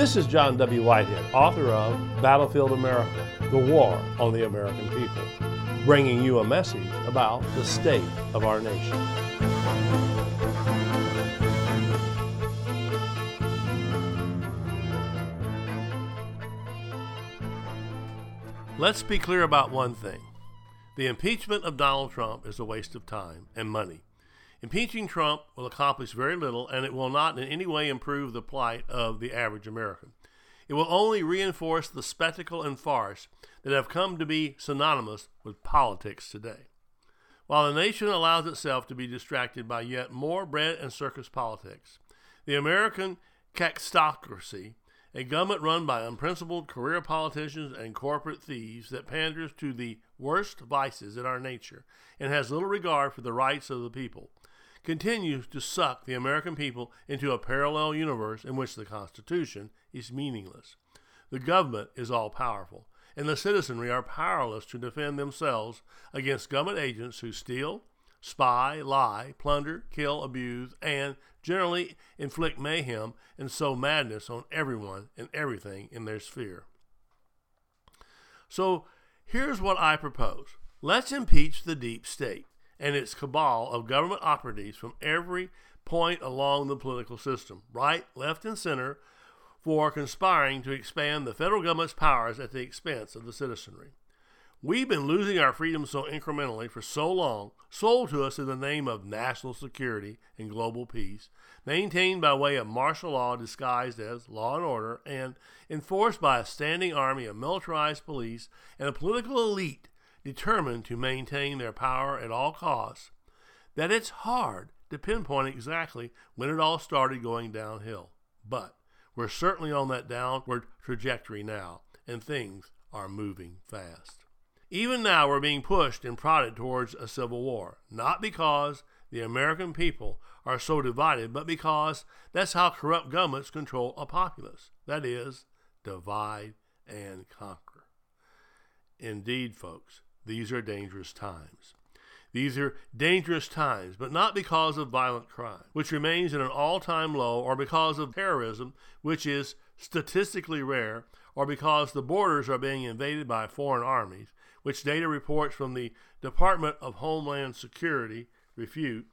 This is John W. Whitehead, author of Battlefield America The War on the American People, bringing you a message about the state of our nation. Let's be clear about one thing. The impeachment of Donald Trump is a waste of time and money. Impeaching Trump will accomplish very little, and it will not in any way improve the plight of the average American. It will only reinforce the spectacle and farce that have come to be synonymous with politics today. While the nation allows itself to be distracted by yet more bread and circus politics, the American kakistocracy, a government run by unprincipled career politicians and corporate thieves that panders to the worst vices in our nature and has little regard for the rights of the people, continues to suck the American people into a parallel universe in which the Constitution is meaningless. The government is all powerful, and the citizenry are powerless to defend themselves against government agents who steal, spy, lie, plunder, kill, abuse, and generally inflict mayhem and sow madness on everyone and everything in their sphere. So here's what I propose let's impeach the deep state and its cabal of government operatives from every point along the political system, right, left, and center, for conspiring to expand the federal government's powers at the expense of the citizenry. We've been losing our freedom so incrementally for so long, sold to us in the name of national security and global peace, maintained by way of martial law disguised as law and order, and enforced by a standing army of militarized police and a political elite determined to maintain their power at all costs, that it's hard to pinpoint exactly when it all started going downhill. But we're certainly on that downward trajectory now, and things are moving fast. Even now, we're being pushed and prodded towards a civil war, not because the American people are so divided, but because that's how corrupt governments control a populace. That is, divide and conquer. Indeed, folks, these are dangerous times. These are dangerous times, but not because of violent crime, which remains at an all time low, or because of terrorism, which is statistically rare, or because the borders are being invaded by foreign armies, which data reports from the Department of Homeland Security refute,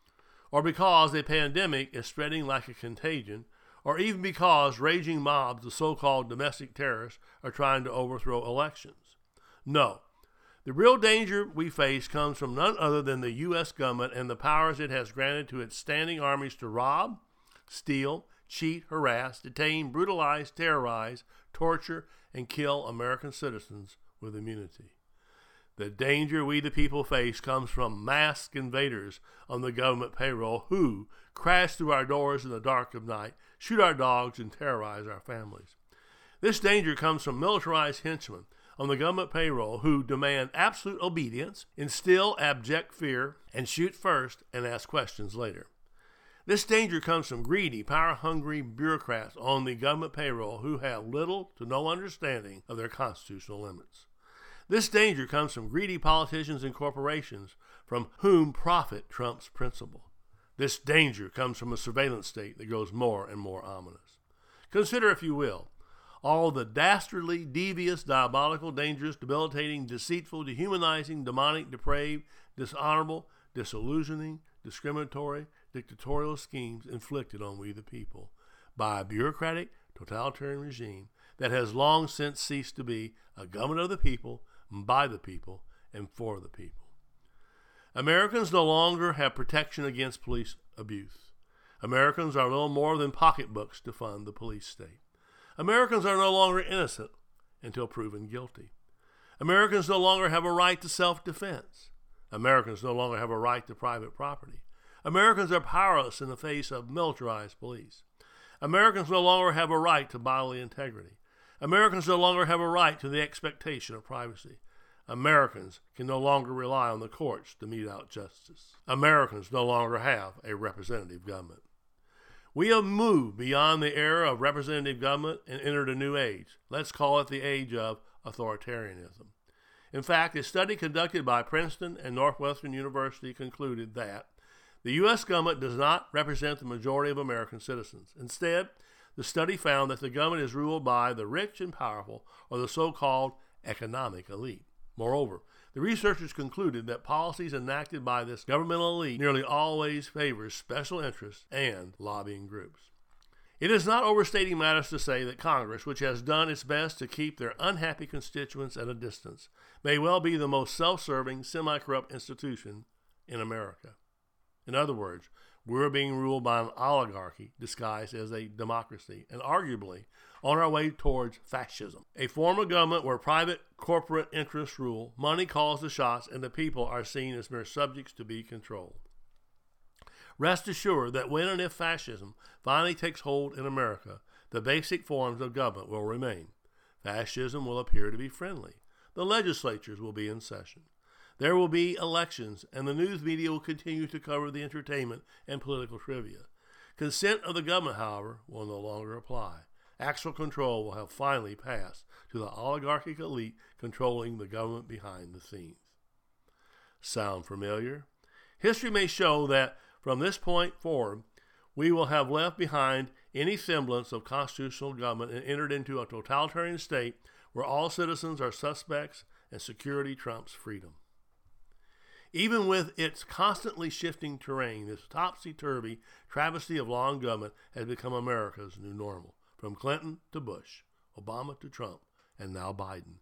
or because a pandemic is spreading like a contagion, or even because raging mobs of so called domestic terrorists are trying to overthrow elections. No, the real danger we face comes from none other than the U.S. government and the powers it has granted to its standing armies to rob, steal, cheat, harass, detain, brutalize, terrorize, torture, and kill American citizens with immunity. The danger we the people face comes from masked invaders on the government payroll who crash through our doors in the dark of night, shoot our dogs, and terrorize our families. This danger comes from militarized henchmen on the government payroll who demand absolute obedience, instill abject fear, and shoot first and ask questions later. This danger comes from greedy, power hungry bureaucrats on the government payroll who have little to no understanding of their constitutional limits. This danger comes from greedy politicians and corporations from whom profit trumps principle. This danger comes from a surveillance state that grows more and more ominous. Consider, if you will, all the dastardly, devious, diabolical, dangerous, debilitating, deceitful, dehumanizing, demonic, depraved, dishonorable, disillusioning, discriminatory, dictatorial schemes inflicted on we the people by a bureaucratic, totalitarian regime that has long since ceased to be a government of the people, by the people, and for the people. Americans no longer have protection against police abuse. Americans are little more than pocketbooks to fund the police state. Americans are no longer innocent until proven guilty. Americans no longer have a right to self defense. Americans no longer have a right to private property. Americans are powerless in the face of militarized police. Americans no longer have a right to bodily integrity. Americans no longer have a right to the expectation of privacy. Americans can no longer rely on the courts to mete out justice. Americans no longer have a representative government. We have moved beyond the era of representative government and entered a new age. Let's call it the age of authoritarianism. In fact, a study conducted by Princeton and Northwestern University concluded that the U.S. government does not represent the majority of American citizens. Instead, the study found that the government is ruled by the rich and powerful, or the so called economic elite. Moreover, the researchers concluded that policies enacted by this governmental elite nearly always favors special interests and lobbying groups. It is not overstating matters to say that Congress, which has done its best to keep their unhappy constituents at a distance, may well be the most self serving, semi corrupt institution in America. In other words, we're being ruled by an oligarchy disguised as a democracy, and arguably on our way towards fascism, a form of government where private corporate interests rule, money calls the shots, and the people are seen as mere subjects to be controlled. Rest assured that when and if fascism finally takes hold in America, the basic forms of government will remain. Fascism will appear to be friendly. The legislatures will be in session. There will be elections, and the news media will continue to cover the entertainment and political trivia. Consent of the government, however, will no longer apply. Actual control will have finally passed to the oligarchic elite controlling the government behind the scenes. Sound familiar? History may show that from this point forward, we will have left behind any semblance of constitutional government and entered into a totalitarian state where all citizens are suspects and security trumps freedom. Even with its constantly shifting terrain, this topsy turvy travesty of long government has become America's new normal, from Clinton to Bush, Obama to Trump, and now Biden.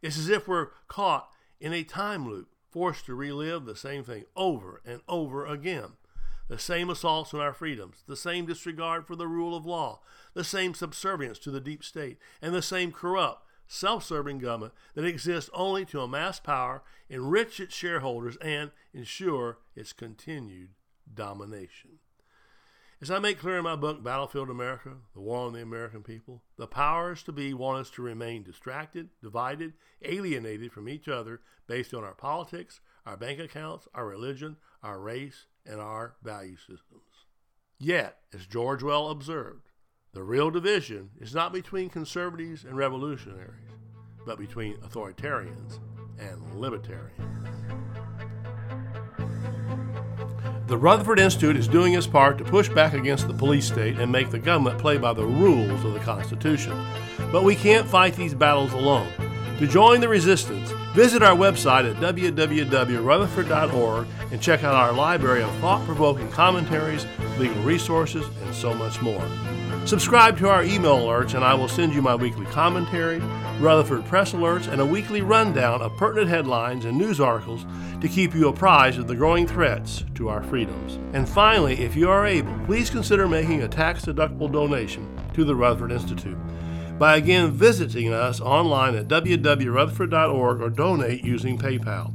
It's as if we're caught in a time loop, forced to relive the same thing over and over again the same assaults on our freedoms, the same disregard for the rule of law, the same subservience to the deep state, and the same corrupt, self serving government that exists only to amass power, enrich its shareholders, and ensure its continued domination. As I make clear in my book, Battlefield America The War on the American People, the powers to be want us to remain distracted, divided, alienated from each other based on our politics, our bank accounts, our religion, our race, and our value systems. Yet, as George Orwell observed, the real division is not between conservatives and revolutionaries, but between authoritarians and libertarians. The Rutherford Institute is doing its part to push back against the police state and make the government play by the rules of the Constitution. But we can't fight these battles alone. To join the resistance, visit our website at www.rutherford.org and check out our library of thought provoking commentaries, legal resources, and so much more. Subscribe to our email alerts, and I will send you my weekly commentary, Rutherford Press alerts, and a weekly rundown of pertinent headlines and news articles to keep you apprised of the growing threats to our freedoms. And finally, if you are able, please consider making a tax deductible donation to the Rutherford Institute by again visiting us online at www.rutherford.org or donate using PayPal.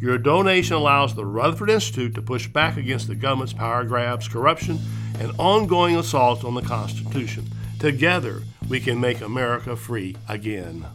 Your donation allows the Rutherford Institute to push back against the government's power grabs, corruption, and ongoing assaults on the Constitution. Together, we can make America free again.